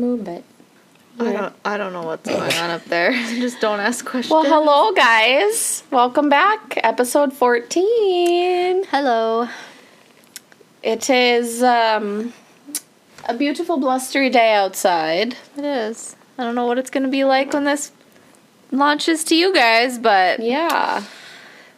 to move it, move it. I don't. I don't know what's going on up there. Just don't ask questions. Well, hello, guys. Welcome back. Episode 14. Hello. It is um, a beautiful, blustery day outside. It is. I don't know what it's gonna be like when this launches to you guys, but Yeah.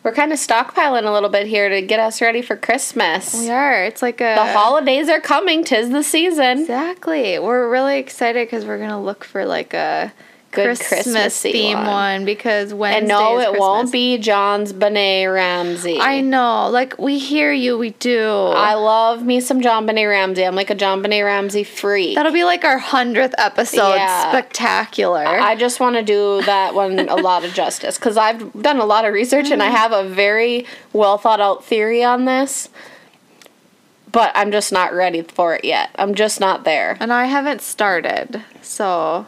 We're kind of stockpiling a little bit here to get us ready for Christmas. we are. It's like a The holidays are coming. Tis the season. Exactly. We're really excited because we're gonna look for like a Good Christmas theme one. one. because Wednesday And no, it won't be John's Benet Ramsey. I know. Like we hear you. We do. I love me some JonBenét Ramsey. I'm like a JonBenét Ramsey freak. That'll be like our hundredth episode. Yeah. Spectacular. I just want to do that one a lot of justice because I've done a lot of research and I Mm-hmm. have a very well thought out theory on this. But I'm just not ready for it yet. I'm just not there. and I haven't started. So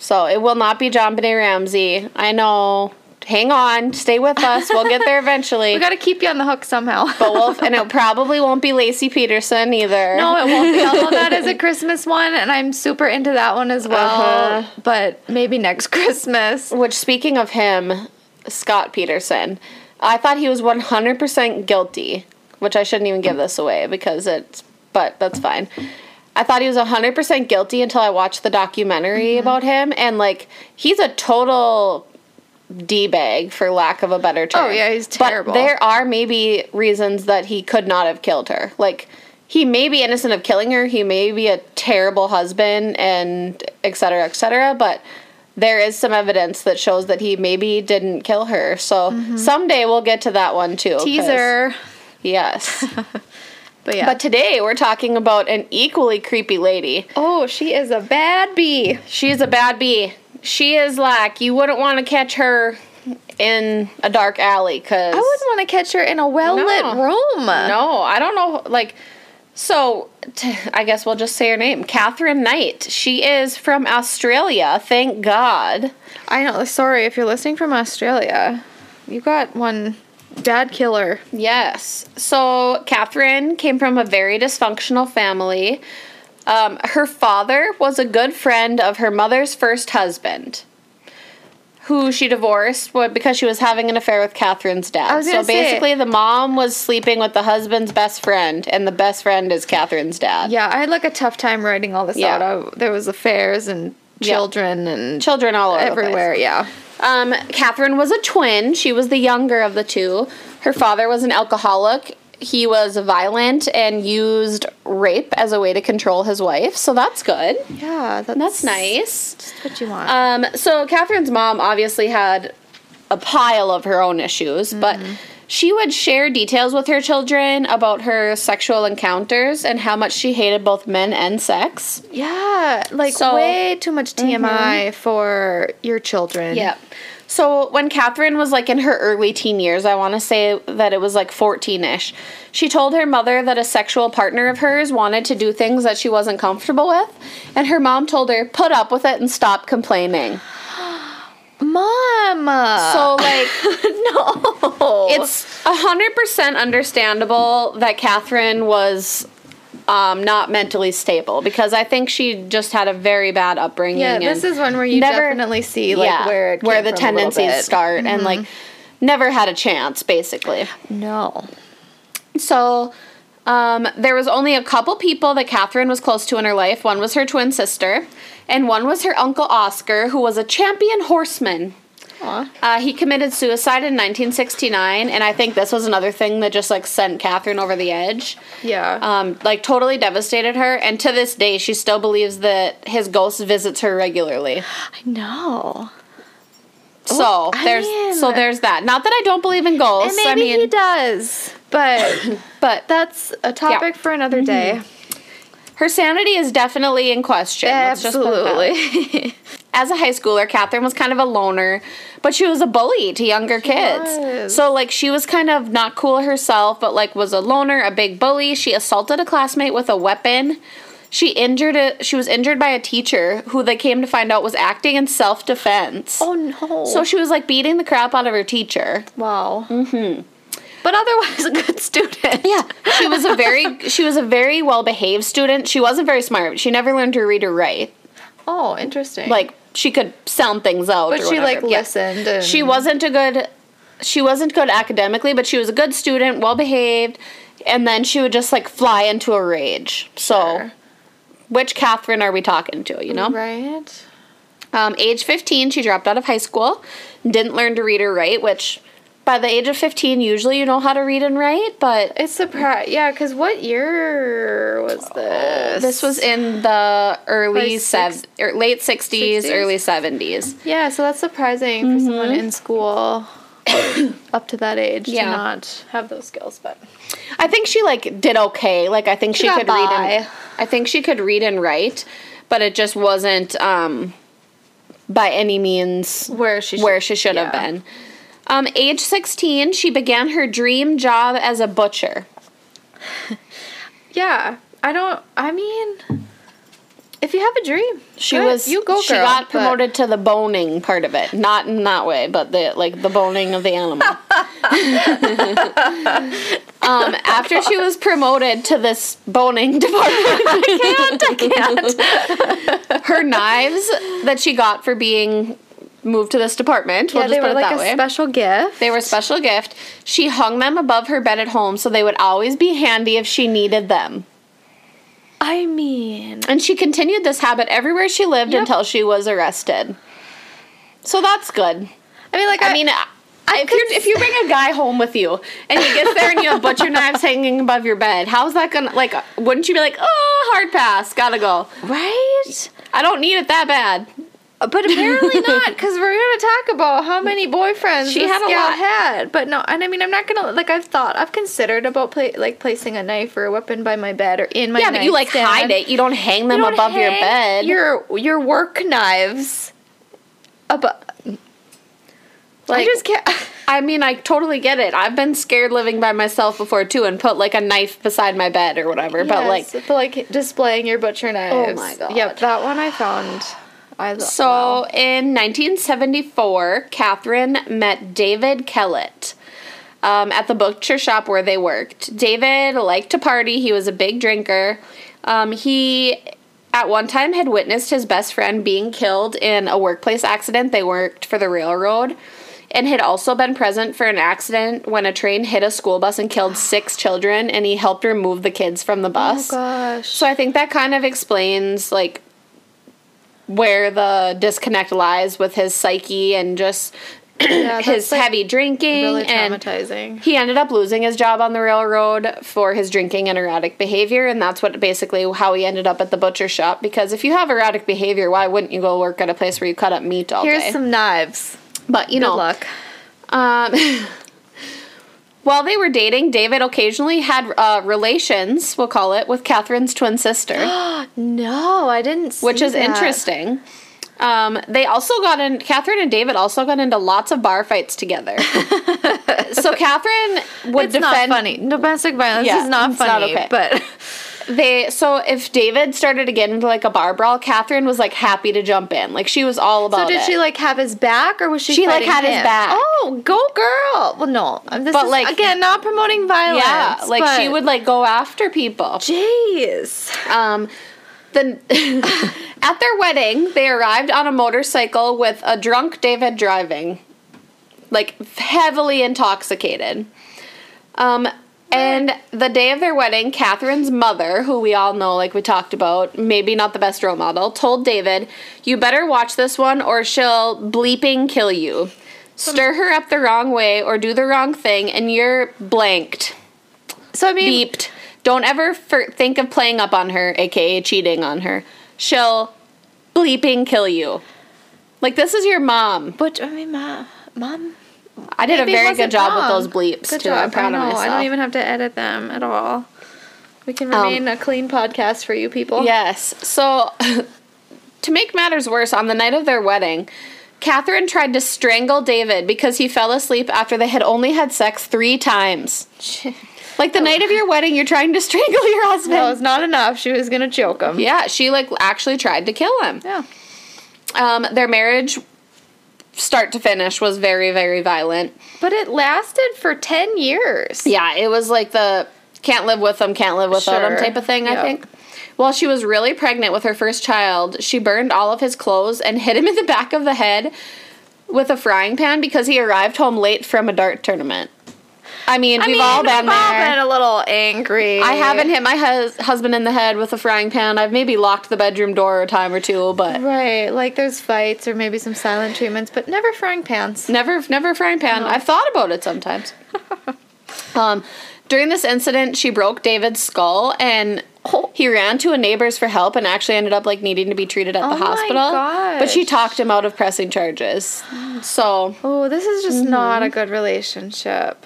So it will not be JonBenét Ramsey. I know. Hang on. Stay with us. We'll get there eventually. we got to keep you on the hook somehow. but we'll, and it probably won't be Laci Peterson either. no, it won't be. Although that is a Christmas one, and I'm super into that one as well. Uh-huh. But maybe next Christmas. Which, speaking of him, Scott Peterson, I thought he was 100% guilty, which I shouldn't even give this away because it's, but that's fine. I thought he was 100% guilty until I watched the documentary Mm-hmm. about him, and like, he's a total D bag, for lack of a better term. Oh, yeah, he's terrible. But there are maybe reasons that he could not have killed her. Like, he may be innocent of killing her, he may be a terrible husband, and et cetera, et cetera, but there is some evidence that shows that he maybe didn't kill her. So someday we'll get to that one too. Teaser. Yes. But yeah. but today we're talking about an equally creepy lady. oh, she is a bad bee. She's a bad bee. She is like, you wouldn't want to catch her in a dark alley because. I wouldn't want to catch her in a well lit No. room. No, I don't know. Like, so t- I guess we'll just say her name Katherine Knight. She is from Australia, thank God. I know. Sorry if you're listening from Australia. You got one bad killer. Yes. So Katherine came from a very dysfunctional family. Um, her father was a good friend of her mother's first husband, who she divorced because she was having an affair with Katherine's dad. So gonna say- basically, the mom was sleeping with the husband's best friend, and the best friend is Katherine's dad. Yeah, I had like a tough time writing all this Yeah. out. I, there was affairs and Yeah. children and Children all over the place. everywhere. Yeah. Um, Katherine was a twin. She was the younger of the two. Her father was an alcoholic. He was violent and used rape as a way to control his wife. So that's good. Yeah, that's, That's nice. That's what you want. Um, so Katherine's mom obviously had a pile of her own issues, but she would share details with her children about her sexual encounters and how much she hated both men and sex. yeah, like so- way too much mm-hmm. TMI for your children. Yeah. So when Catherine was like in her early teen years, I want to say that it was like 14 ish, she told her mother that a sexual partner of hers wanted to do things that she wasn't comfortable with. And her mom told her, put up with it and stop complaining. Mom. So, like, no. it's 100% understandable that Katherine was um, not mentally stable because I think she just had a very bad upbringing. yeah. This is one where you never- definitely see like where it where the from a little tendencies bit. Mm-hmm. start and like never had a chance basically No. so um, there was only a couple people that Katherine was close to in her life. One was her twin sister and one was her uncle oscar who was a champion horseman. Uh, he committed suicide in 1969 and i think this was another thing that just like sent Katherine over the edge. Yeah. um, like totally devastated her and to this day she still believes that his ghost visits her regularly. I know. so I there's mean- so there's that. Not that i don't believe in ghosts And maybe i mean he does, but but that's a topic for another day. Mm-hmm. her sanity is definitely in question. Let's just put it that way. Absolutely. As a high schooler, Katherine was kind of a loner, but she was a bully to younger kids. was. So like she was kind of not cool herself, but like was a loner, a big bully. She assaulted a classmate with a weapon. She injured a she was injured by a teacher who they came to find out was acting in self-defense. oh no. So she was like beating the crap out of her teacher. wow. Mm-hmm. But otherwise a good student. Yeah, she was a very she was a very well behaved student. She wasn't very smart. She never learned to read or write. Oh, interesting. Like she could sound things out. but or she like. Yeah. listened. And She wasn't a good she wasn't good academically, but she was a good student, well behaved, and then she would just like fly into a rage. So Sure. which Katherine are we talking to, you know? right. Um, age 15, she dropped out of high school, didn't learn to read or write, which by the age of 15, usually you know how to read and write, but It's surprise. Yeah, because what year was this? this was in the early sev- or late 60s, 60s? early 70s. Yeah, so that's surprising for someone in school up to that age Yeah. to not have those skills. But I think she like did okay. Like I think she, got could read and. I think she could read and write, but it just wasn't um by any means where she where she should have been. Um, age 16, she began her dream job as a butcher. Yeah, I don't. I mean, if you have a dream, She good, was you go. she girl, got promoted to the boning part of it. Not in that way, but the like the boning of the animal. um, after she was promoted to this boning department, I can't, I can't. Her knives that she got for being moved to this department. We'll Yeah, just they put were it like a way. special gift. They were a special gift. She hung them above her bed at home so they would always be handy if she needed them. I mean, And she continued this habit everywhere she lived Yep. until she was arrested. So that's good. I mean, like I mean, I, if you if you bring a guy home with you and he gets there and you have butcher knives hanging above your bed, how's that gonna like? Wouldn't you be like, oh, hard pass, gotta go? right? I don't need it that bad. But apparently not, because we're gonna talk about how many boyfriends She had a lot. had. But no, and I mean, I'm not gonna like. I've thought, I've considered about pla- like placing a knife or a weapon by my bed or in my. yeah, but you like nightstand. hide it. You don't hang them You don't above your bed. Your your work knives. Above. I just can't. I mean, I totally get it. I've been scared living by myself before too, and put like a knife beside my bed or whatever. But like, but like displaying your butcher knives. Oh my God. Yep, that one I found. I lo- So wow. in 1974, Katherine met David Kellett um, at the butcher shop where they worked. David liked to party, he was a big drinker. Um, he, at one time, had witnessed his best friend being killed in a workplace accident. They worked for the railroad. And had also been present for an accident when a train hit a school bus and killed six children, and he helped remove the kids from the Oh bus. gosh. So I think that kind of explains like where the disconnect lies with his psyche and just Yeah, his like, heavy drinking really and traumatizing. he ended up losing his job on the railroad for his drinking and erratic behavior and that's what basically how he ended up at the butcher shop because if you have erratic behavior why wouldn't you go work at a place where you cut up meat all Here's day Here's some knives. but you Good know luck. um, while they were dating, David occasionally had uh, relations, we'll call it, with Katherine's twin sister. No, I didn't. See which is that. interesting. Um, they also got in. Katherine and David also got into lots of bar fights together. so Katherine would It's not funny. Domestic violence Yeah, is not it's not funny. okay. But They so if David started to get into like a bar brawl, Katherine was like happy to jump in. Like she was all about so did it. she like have his back, or was she? She, like, had his back. Oh, go girl! Well, no, this But, is like- again not promoting violence. yeah, like she would like go after people. Jeez. Um, the at their wedding, they arrived on a motorcycle with a drunk David driving, like heavily intoxicated. Um, and the day of their wedding, Katherine's mother, who we all know, like we talked about, maybe not the best role model, told David, "You better watch this one, or she'll bleeping kill you. Stir her up the wrong way, or do the wrong thing, and you're blanked." So I mean, beeped. Don't ever think of playing up on her, aka cheating on her. She'll bleeping kill you. Like this is your mom. but I mean, ma, mom. I did maybe a very good job wrong. with those bleeps Good too. job. I'm proud I know. of myself. I don't even have to edit them at all. We can Um, remain a clean podcast for you people. Yes. So, to make matters worse, on the night of their wedding, Katherine tried to strangle David because he fell asleep after they had only had sex three times. Like the night of your wedding, you're trying to strangle your husband. That was not enough. She was gonna choke him. yeah, she like actually tried to kill him. Yeah. Um, their marriage start to finish was very very violent. But it lasted for 10 years. Yeah, it was like the can't live with them, can't live without them type of thing, I think. While she was really pregnant with her first child, she burned all of his clothes and hit him in the back of the head with a frying pan because he arrived home late from a dart tournament. I mean, I we've mean, all been we've all there. been a little angry. I haven't hit my hus- husband in the head with a frying pan. I've maybe locked the bedroom door a time or two, but Right, like there's fights or maybe some silent treatments, but never frying pans. never, never frying pan. I've thought about it sometimes. um, during this incident, she broke David's skull, and he ran to a neighbor's for help, and actually ended up like needing to be treated at Oh the my hospital. But she talked him out of pressing charges. So Oh, this is just not a Mm-hmm. good relationship.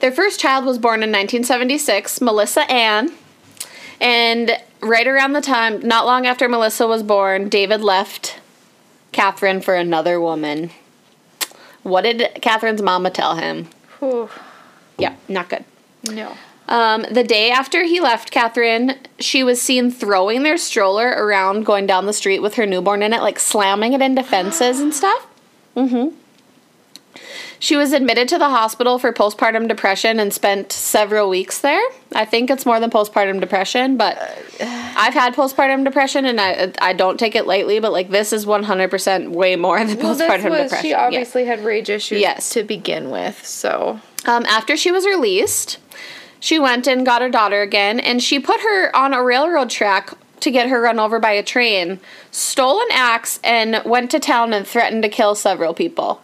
Their first child was born in 1976, Melissa Ann. And right around the time, not long after Melissa was born, David left Katherine for another woman. What did Katherine's mama tell him? Whew. Yeah, not good. No. Um, the day after he left Katherine, she was seen throwing their stroller around going down the street with her newborn in it, like slamming it into fences and stuff. Mm-hmm. She was admitted to the hospital for postpartum depression and spent several weeks there. I think it's more than postpartum depression, but I've had postpartum depression and I I don't take it lightly, but like this is 100% way more than Well, postpartum this was depression. she Yeah. obviously had rage issues Yes. to begin with, so Um, after she was released, she went and got her daughter again, and she put her on a railroad track to get her run over by a train, stole an axe, and went to town and threatened to kill several people.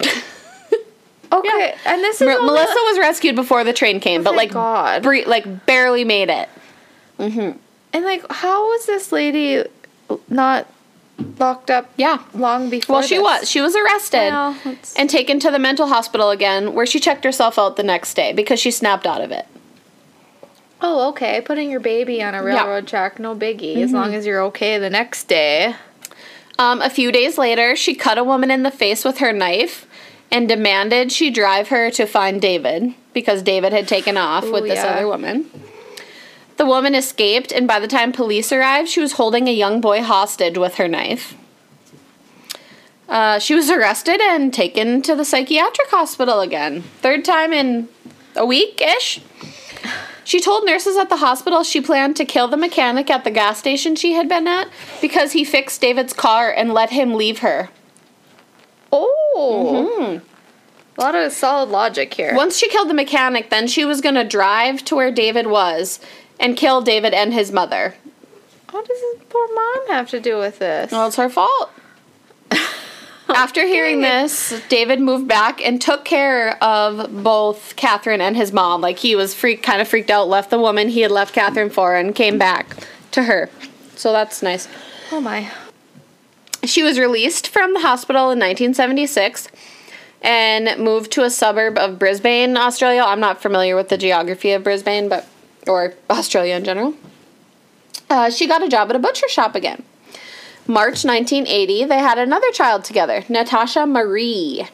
okay. And this is Mer- Melissa was rescued before the train came, but oh thank like God. bre- like barely made it. Mm-hmm. And like, how was this lady not locked up? Yeah. long before. Well, she this? was. She was arrested Well, it's- and taken to the mental hospital again, where she checked herself out the next day because she snapped out of it. Oh, okay. Putting your baby on a railroad track, no biggie. As mm-hmm. long as you're okay the next day. Um, a few days later, she cut a woman in the face with her knife and demanded she drive her to find David because David had taken off Ooh, with this yeah. other woman. The woman escaped, and by the time police arrived, she was holding a young boy hostage with her knife. Uh, she was arrested and taken to the psychiatric hospital again. Third time in a week ish. She told nurses at the hospital she planned to kill the mechanic at the gas station she had been at because he fixed David's car and let him leave her. Oh. Mm-hmm. A lot of solid logic here. Once she killed the mechanic, then she was going to drive to where David was and kill David and his mother. What does this poor mom have to do with this? Well, it's her fault. After hearing this, David moved back and took care of both Katherine and his mom. Like he was freak, kind of freaked out, left the woman he had left Katherine for, and came back to her. So that's nice. oh my. She was released from the hospital in 1976 and moved to a suburb of Brisbane, Australia. I'm not familiar with the geography of Brisbane, but or Australia in general. Uh, she got a job at a butcher shop again. March 1980, they had another child together, Natasha Marie.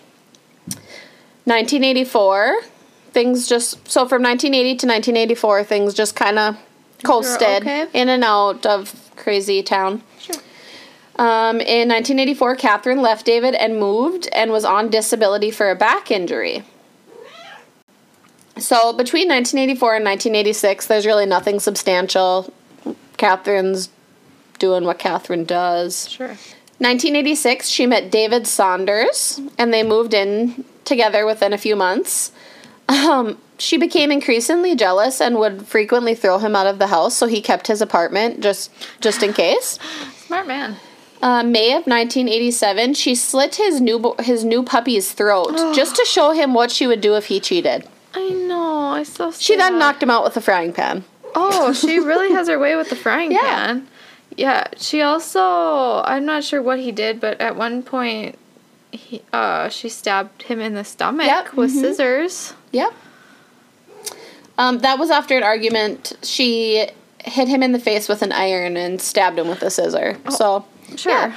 1984, things just so from 1980 to 1984, things just kind of coasted okay. in and out of crazy town. Sure. Um, in 1984, Katherine left David and moved and was on disability for a back injury. So between 1984 and 1986, there's really nothing substantial. Katherine's doing what Katherine does. Sure. 1986, she met David Saunders, and they moved in together within a few months. Um, she became increasingly jealous and would frequently throw him out of the house, so he kept his apartment just just in case. Smart man. Uh, May of 1987, she slit his new his new puppy's throat just to show him what she would do if he cheated. I know. I so. She then knocked him out with a frying pan. Oh, she really has her way with the frying Yeah. pan. Yeah. She also. I'm not sure what he did, but at one point, he uh she stabbed him in the stomach Yep, with mhm. scissors. Yep. Um, that was after an argument. She hit him in the face with an iron and stabbed him with a scissor. So Sure. Yeah.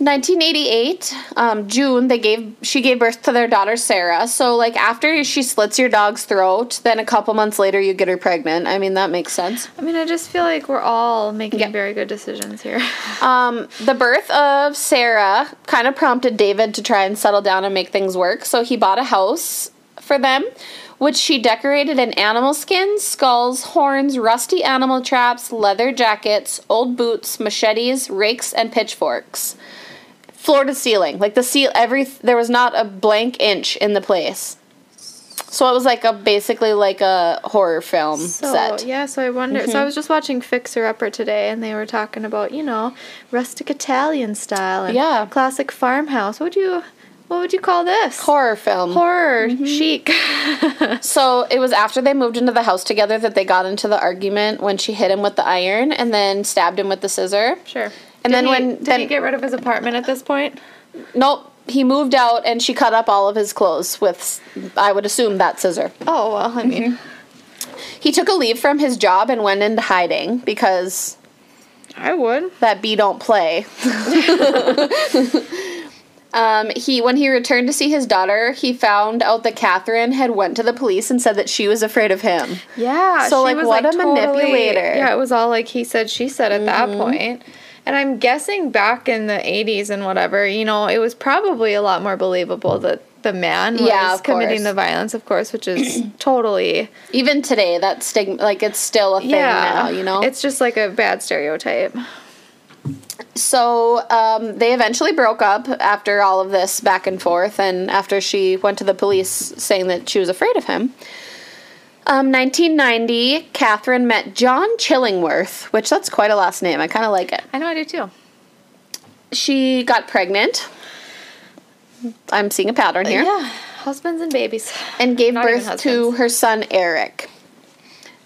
1988, um, June, they gave she gave birth to their daughter Sarah. So like after she slits your dog's throat, then a couple months later you get her pregnant. I mean that makes sense. I mean, I just feel like we're all making Yeah. very good decisions here. Um, the birth of Sarah kind of prompted David to try and settle down and make things work. So he bought a house for them, which she decorated in animal skins, skulls, horns, rusty animal traps, leather jackets, old boots, machetes, rakes, and pitchforks. Floor to ceiling, like the seal, every there was not a blank inch in the place. So it was like a basically like a horror film So set. yeah, so I wonder. Mm-hmm. So I was just watching Fixer Upper today, and they were talking about you know rustic Italian style and Yeah. classic farmhouse. What would you what would you call this? Horror film. Horror Mm-hmm. chic. So it was after they moved into the house together that they got into the argument when she hit him with the iron and then stabbed him with the scissor. sure. And Did then he- when- did then- he get rid of his apartment at this point? Nope, he moved out and she cut up all of his clothes with, I would assume, that scissor. Oh well, I mean, Mm-hmm. He took a leave from his job and went into hiding because I would. that bee don't play. um, he when he returned to see his daughter, he found out that Katherine had went to the police and said that she was afraid of him. Yeah. So, she like, what a manipulator. Yeah, it was all like he said, she said at that Mm-hmm. point. And I'm guessing back in the 80s and whatever, you know, it was probably a lot more believable that the man was Yeah, committing course. the violence, of course, which is totally Even today, that stigma, like it's still a thing yeah. now, you know. it's just like a bad stereotype. So um, they eventually broke up after all of this back and forth, and after she went to the police saying that she was afraid of him. Um, 1990, Katherine met John Chillingworth, which that's quite a last name. I kind of like it. I know I do too. She got pregnant. I'm seeing a pattern here. Yeah, husbands and babies. and gave Not birth to her son Eric.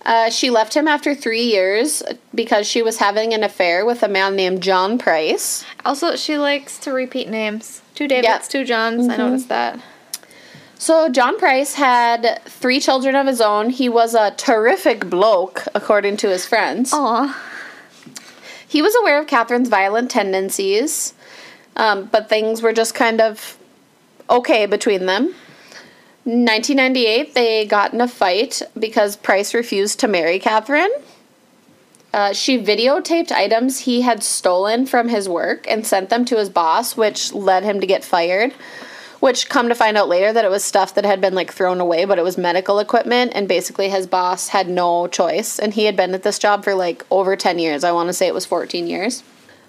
Uh, she left him after three years because she was having an affair with a man named John Price. Also, she likes to repeat names. Two Davids, Yeah. two Johns. I noticed that. So John Price had three children of his own. He was a terrific bloke, according to his friends. Aw. He was aware of Katherine's violent tendencies, um, but things were just kind of okay between them. 1998, they got in a fight because Price refused to marry Katherine. Uh, she videotaped items he had stolen from his work and sent them to his boss, which led him to get fired. Which, come to find out later, that it was stuff that had been like thrown away, but it was medical equipment, and basically his boss had no choice. And he had been at this job for like over 10 years. I want to say it was 14 years.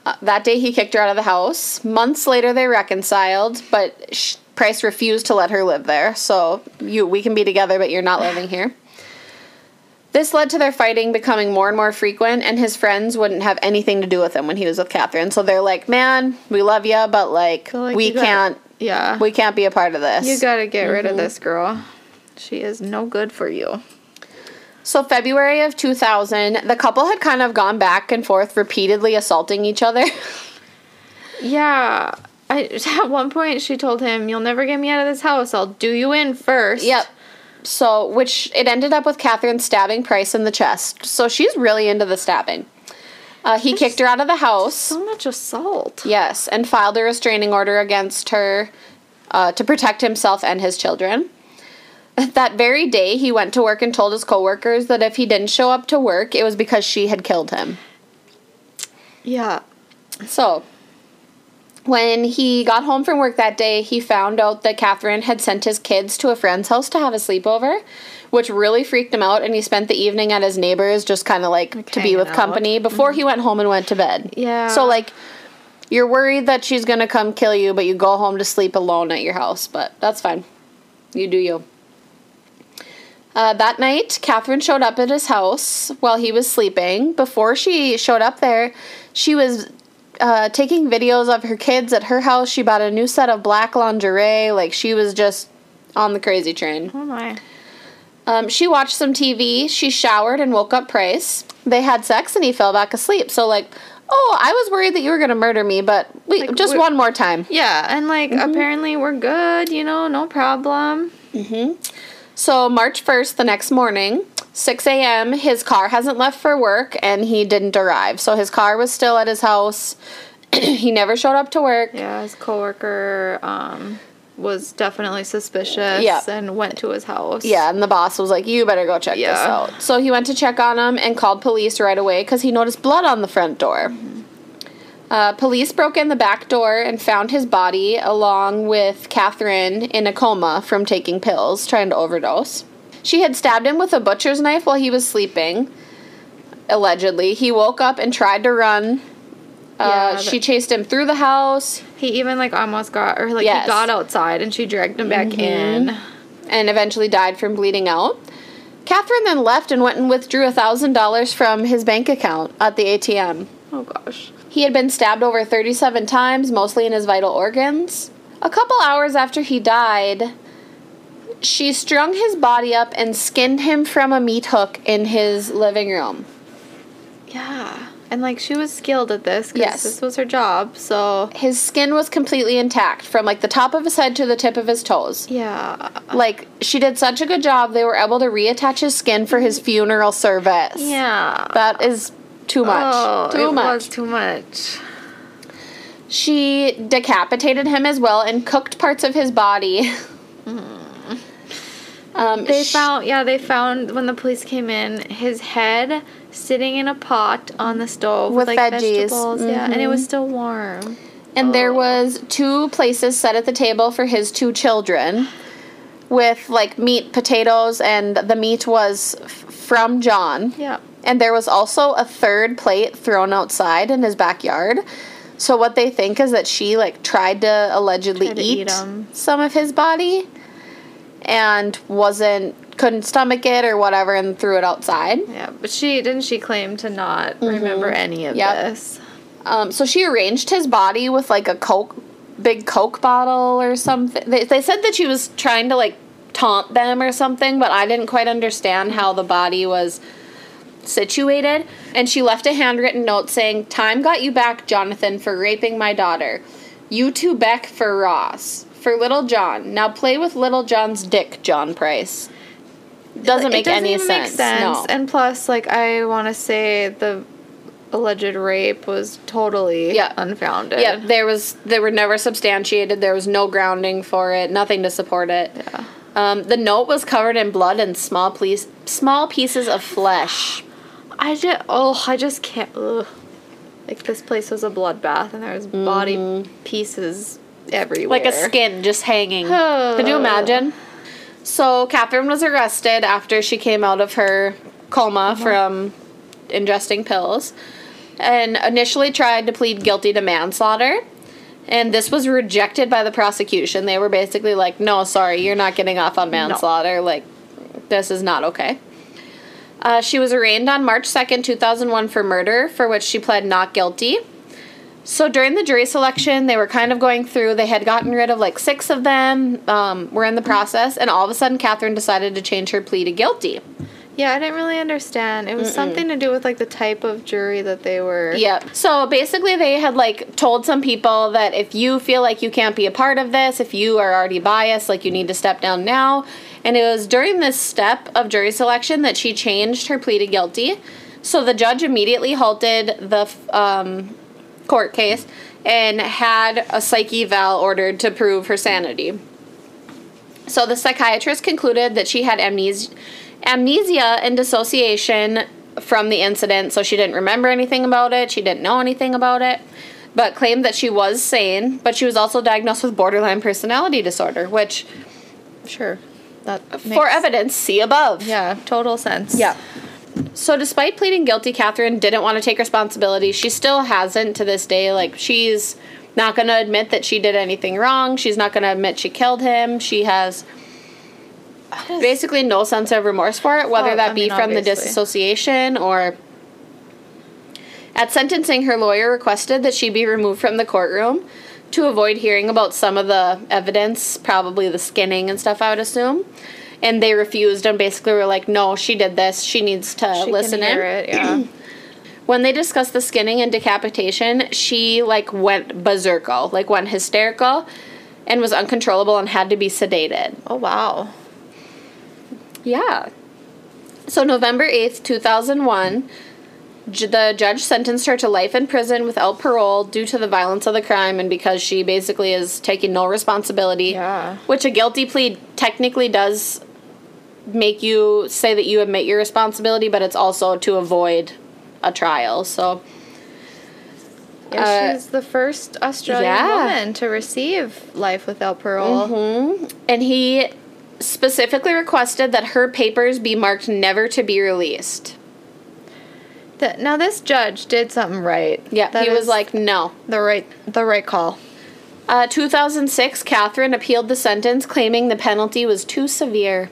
Uh, that day he kicked her out of the house. Months later they reconciled, but sh- Price refused to let her live there. So you we can be together, but you're not living here. This led to their fighting becoming more and more frequent, and his friends wouldn't have anything to do with him when he was with Katherine. So they're like, "Man, we love you, but like, like we can't, Yeah. we can't be a part of this." you gotta get rid Mm-hmm. of this girl. She is no good for you. So February of 2000, the couple had kind of gone back and forth, repeatedly assaulting each other. Yeah. I, at one point, she told him, You'll never get me out of this house. I'll do you in first. Yep. So, which it ended up with Katherine stabbing Price in the chest. So she's really into the stabbing. Uh, he kicked her out of the house. So much assault. Yes, and filed a restraining order against her uh, to protect himself and his children. That very day, he went to work and told his coworkers that if he didn't show up to work, it was because she had killed him. Yeah. So, when he got home from work that day, he found out that Katherine had sent his kids to a friend's house to have a sleepover, which really freaked him out. And he spent the evening at his neighbor's, just kind of like Like to be with out. company before he went home and went to bed. Yeah. So, like, you're worried that she's gonna come kill you, but you go home to sleep alone at your house. But that's fine. You do you. Uh, that night, Katherine showed up at his house while he was sleeping. Before she showed up there, she was uh, taking videos of her kids at her house. She bought a new set of black lingerie. Like, she was just on the crazy train. Oh my. Um, she watched some TV. She showered and woke up Price. They had sex and he fell back asleep. So, like, oh, I was worried that you were going to murder me, but we, Like, just one more time. Yeah, and like Mm-hmm. apparently we're good, you know, no problem. Mm-hmm. So, March 1st, the next morning, 6 a.m., his car hasn't left for work and he didn't arrive. So, his car was still at his house he never showed up to work. Yeah, his coworker um, was definitely suspicious Yeah. and went to his house. Yeah, and the boss was like, "You better go check this Yeah. out." So he went to check on him and called police right away because he noticed blood on the front door. Uh, police broke in the back door and found his body along with Katherine in a coma from taking pills, trying to overdose. She had stabbed him with a butcher's knife while he was sleeping. Allegedly, he woke up and tried to run. Uh, Yeah, she chased him through the house He even like almost got or like Yes. Mm-hmm. he got outside and she dragged him back in. and eventually died from bleeding out. Katherine then left and went and withdrew a $1,000 from his bank account at the ATM. Oh gosh. He had been stabbed over 37 times, mostly in his vital organs. A couple hours after he died, she strung his body up and skinned him from a meat hook in his living room. Yeah. And like she was skilled at this because Yes. this was her job. So His skin was completely intact from like the top of his head to the tip of his toes. yeah. Like she did such a good job, they were able to reattach his skin for his funeral service. Yeah. That is too oh, much. Oh, too it much. was too much. She decapitated him as well and cooked parts of his body. Mm-hmm. Um, They found yeah, they found when the police came in his head sitting in a pot on the stove With with, like veggies. vegetables. Yeah, and it was still warm. and there Oh. was two places set at the table for his two children with like meat, potatoes, and the meat was f- from John. Yeah. And there was also a third plate thrown outside in his backyard. So what they think is that she like tried to allegedly Tried to eat, eat some of his body and wasn't couldn't stomach it or whatever and threw it outside. Yeah, but she didn't she claim to not remember any of Mm-hmm. Yep. this. Um, so she arranged his body with like a coke, big coke bottle or something. They, they said that she was trying to like taunt them or something, but I didn't quite understand how the body was situated. And she left a handwritten note saying, "Time got you back, Jonathan, for raping my daughter. You two Beck for Ross for Little John. Now play with Little John's dick, John Price." Doesn't make doesn't any sense. make sense. No. And plus, like I want to say the alleged rape was totally Yeah. unfounded. Yeah, there was they were never substantiated. There was no grounding for it, nothing to support it. Yeah. Um, the note was covered in blood and small piece, small pieces of flesh. I just oh I just can't. Ugh. Like this place was a bloodbath, and there was body pieces everywhere. Mm-hmm. Like a skin just hanging. Could you imagine? So Katherine was arrested after she came out of her coma from ingesting pills, and initially tried to plead guilty to manslaughter. And this was rejected by the prosecution. They were basically like, "No, sorry, you're not getting off on manslaughter. Like, this is not okay." Uh, she was arraigned on March 2nd, 2001, for murder, for which she pled not guilty. So during the jury selection, they were kind of going through. They had gotten rid of like six of them. Um, were in the process, and all of a sudden, Katherine decided to change her plea to guilty. Yeah, I didn't really understand. It was something to do with like the type of jury that they were. Yep. So basically, they had like told some people that if you feel like you can't be a part of this, if you are already biased, like you need to step down now. And it was during this step of jury selection that she changed her plea to guilty. So the judge immediately halted the um, court case and had a psyche eval ordered to prove her sanity. So the psychiatrist concluded that she had amnesia, amnesia and dissociation from the incident, so she didn't remember anything about it, she didn't know anything about it, but claimed that she was sane, but she was also diagnosed with borderline personality disorder, which Sure. That for evidence, see above. Yeah, total sense. Yeah. So, despite pleading guilty, Katherine didn't want to take responsibility. She still hasn't to this day. Like, she's not going to admit that she did anything wrong. She's not going to admit she killed him. She has basically no sense of remorse for it, whether Oh, that I be mean, from the disassociation or. At sentencing, her lawyer requested that she be removed from the courtroom to avoid hearing about some of the evidence, probably the skinning and stuff, I would assume. And they refused and basically were like, no, she did this. She needs to She listen can hear in. it. Yeah. When they discussed the skinning and decapitation, she like went berserko, like went hysterical and was uncontrollable and had to be sedated. oh wow. Yeah. So November 8th, 2001, J- the judge sentenced her to life in prison without parole due to the violence of the crime and because she basically is taking no responsibility. Yeah. Which a guilty plea technically does make you say that you admit your responsibility, but it's also to avoid a trial. So Yeah, Uh, she's the first Australian yeah. woman to receive life without parole. and he specifically requested that her papers be marked never to be released. Th- now this judge did something right. Yeah, That he was like, no. the right the right call. Uh, 2006, Katherine appealed the sentence, claiming the penalty was too severe.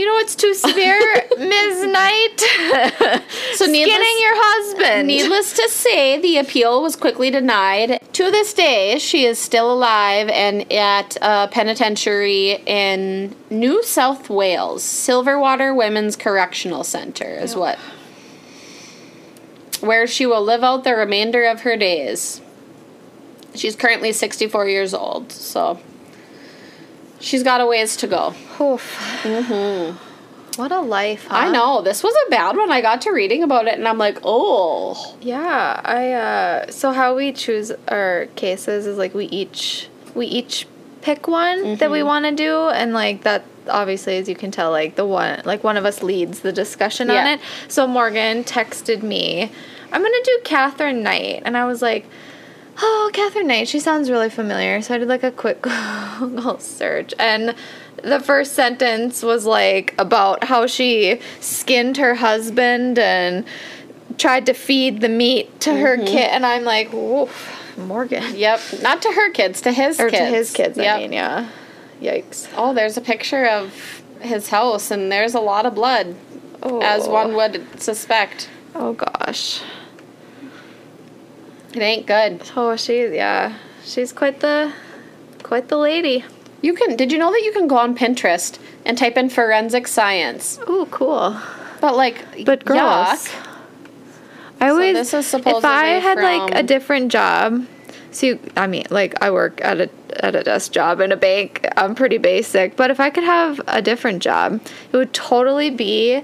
You know what's too severe, Ms. Knight? So needless- Skinning your husband. Needless to say, the appeal was quickly denied. To this day, she is still alive and at a penitentiary in New South Wales. Silverwater Women's Correctional Center is what. Where she will live out the remainder of her days. She's currently 64 years old, so she's got a ways to go. Oof. What a life, huh? I know, this was a bad one. I got to reading about it and I'm like, oh. Yeah, I uh so how we choose our cases is like we each we each pick one that we want to do and like that obviously as you can tell like the one like one of us leads the discussion on it. So Morgan texted me, "I'm going to do Katherine Knight." And I was like, "Oh, Katherine Knight, she sounds really familiar." So I did like a quick Google search and the first sentence was like about how she skinned her husband and tried to feed the meat to her mm-hmm. kid, and I'm like, woof, Morgan. Yep, not to her kids, to his Or kids. to his kids, Yep. I mean, yeah. Yikes. Oh, there's a picture of his house, and there's a lot of blood, Oh. as one would suspect. Oh gosh. It ain't good. Oh, she, yeah, she's quite the, quite the lady. You can. Did you know that you can go on Pinterest and type in forensic science? Oh, cool. But like, But yuck. I always, this is if I had like a different job, so you, I mean, like I work at a at a desk job in a bank. I'm pretty basic, but if I could have a different job, it would totally be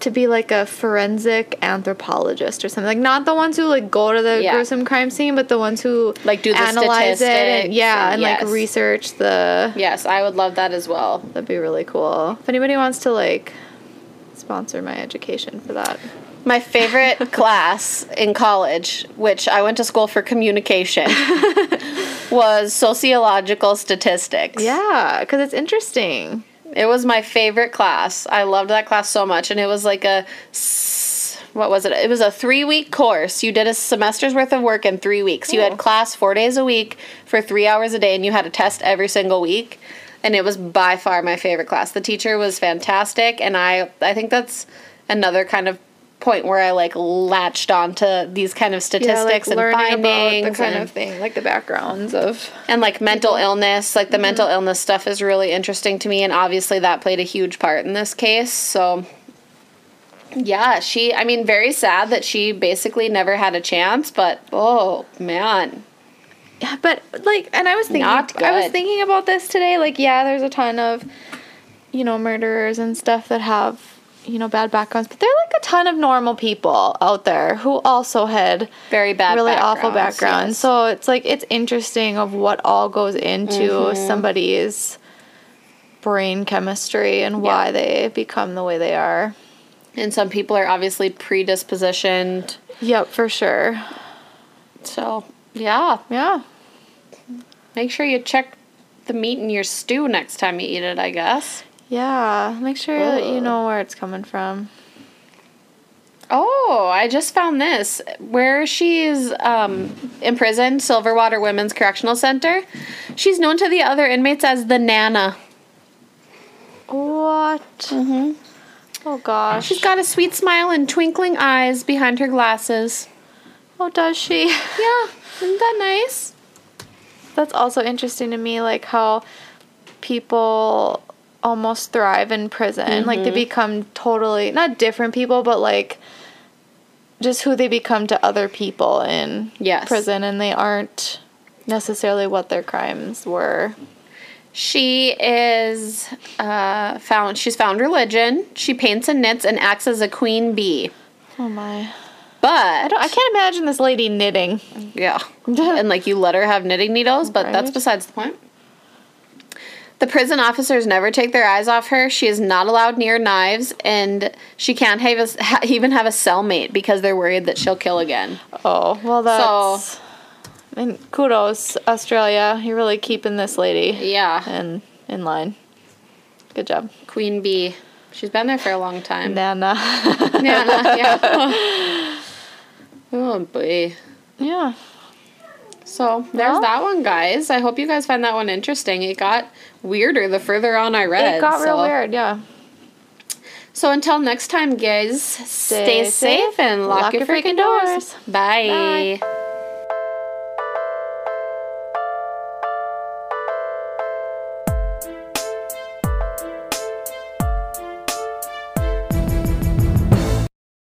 to be like a forensic anthropologist or something. Like not the ones who like go to the Yeah. gruesome crime scene, but the ones who Like, do the analyze it and yeah, and- and yes. like research the. Yes, I would love that as well. That'd be really cool. If anybody wants to like sponsor my education for that. My favorite class in college, which I went to school for communication, was sociological statistics. Yeah, because it's interesting. It was my favorite class. I loved that class so much, and it was like a, what was it? It was a three week course. You did a semester's worth of work in three weeks. You had class four days a week for three hours a day, and you had a test every single week. And it was by far my favorite class. The teacher was fantastic, and I I think that's another kind of point where I like latched onto these kind of statistics and findings the kind and- of thing, like the backgrounds of. and like mental illness like the mm-hmm. mental illness stuff is really interesting to me and obviously that played a huge part in this case so yeah she i mean very sad that she basically never had a chance but oh man Yeah, but like, and I was thinking, I was thinking about this today. Like, yeah, there's a ton of, you know, murderers and stuff that have, you know, bad backgrounds, but there are like a ton of normal people out there who also had very bad really awful backgrounds, yes. So it's like it's interesting of what all goes into Mm-hmm. somebody's brain chemistry and why they become the way they are. and some people are obviously predispositioned Yep, for sure. so yeah Yeah. make sure you check the meat in your stew next time you eat it i guess Yeah. Make sure that you know where it's coming from. Oh, I just found this. Where she's um, imprisoned, Silverwater Women's Correctional Center, she's known to the other inmates as the Nana. What? Mm-hmm. Oh gosh. She's got a sweet smile and twinkling eyes behind her glasses. Oh, does she? Yeah, isn't that nice? That's also interesting to me, like how people almost thrive in prison. Like Mm-hmm. they become totally not different people, but like just who they become to other people in Yes. prison, and they aren't necessarily what their crimes were. She is uh, found. She's found religion. She paints and knits and acts as a queen bee. Oh my. But I don't I can't imagine this lady knitting. Yeah. and like you let her have knitting needles, but that's besides the point. The prison officers never take their eyes off her. She is not allowed near knives, and she can't have a, ha, even have a cellmate because they're worried that she'll kill again. Oh, well that's I mean, kudos, Australia. You're really keeping this lady Yeah. in in line. Good job. Queen Bee. She's been there for a long time. Nana. Yeah. yeah. oh boy. yeah. So there's Well- that one, guys. I hope you guys find that one interesting. It got weirder the further on I read. It got real weird, yeah. So until next time, guys, stay, safe and lock, your freaking doors. Bye. Bye.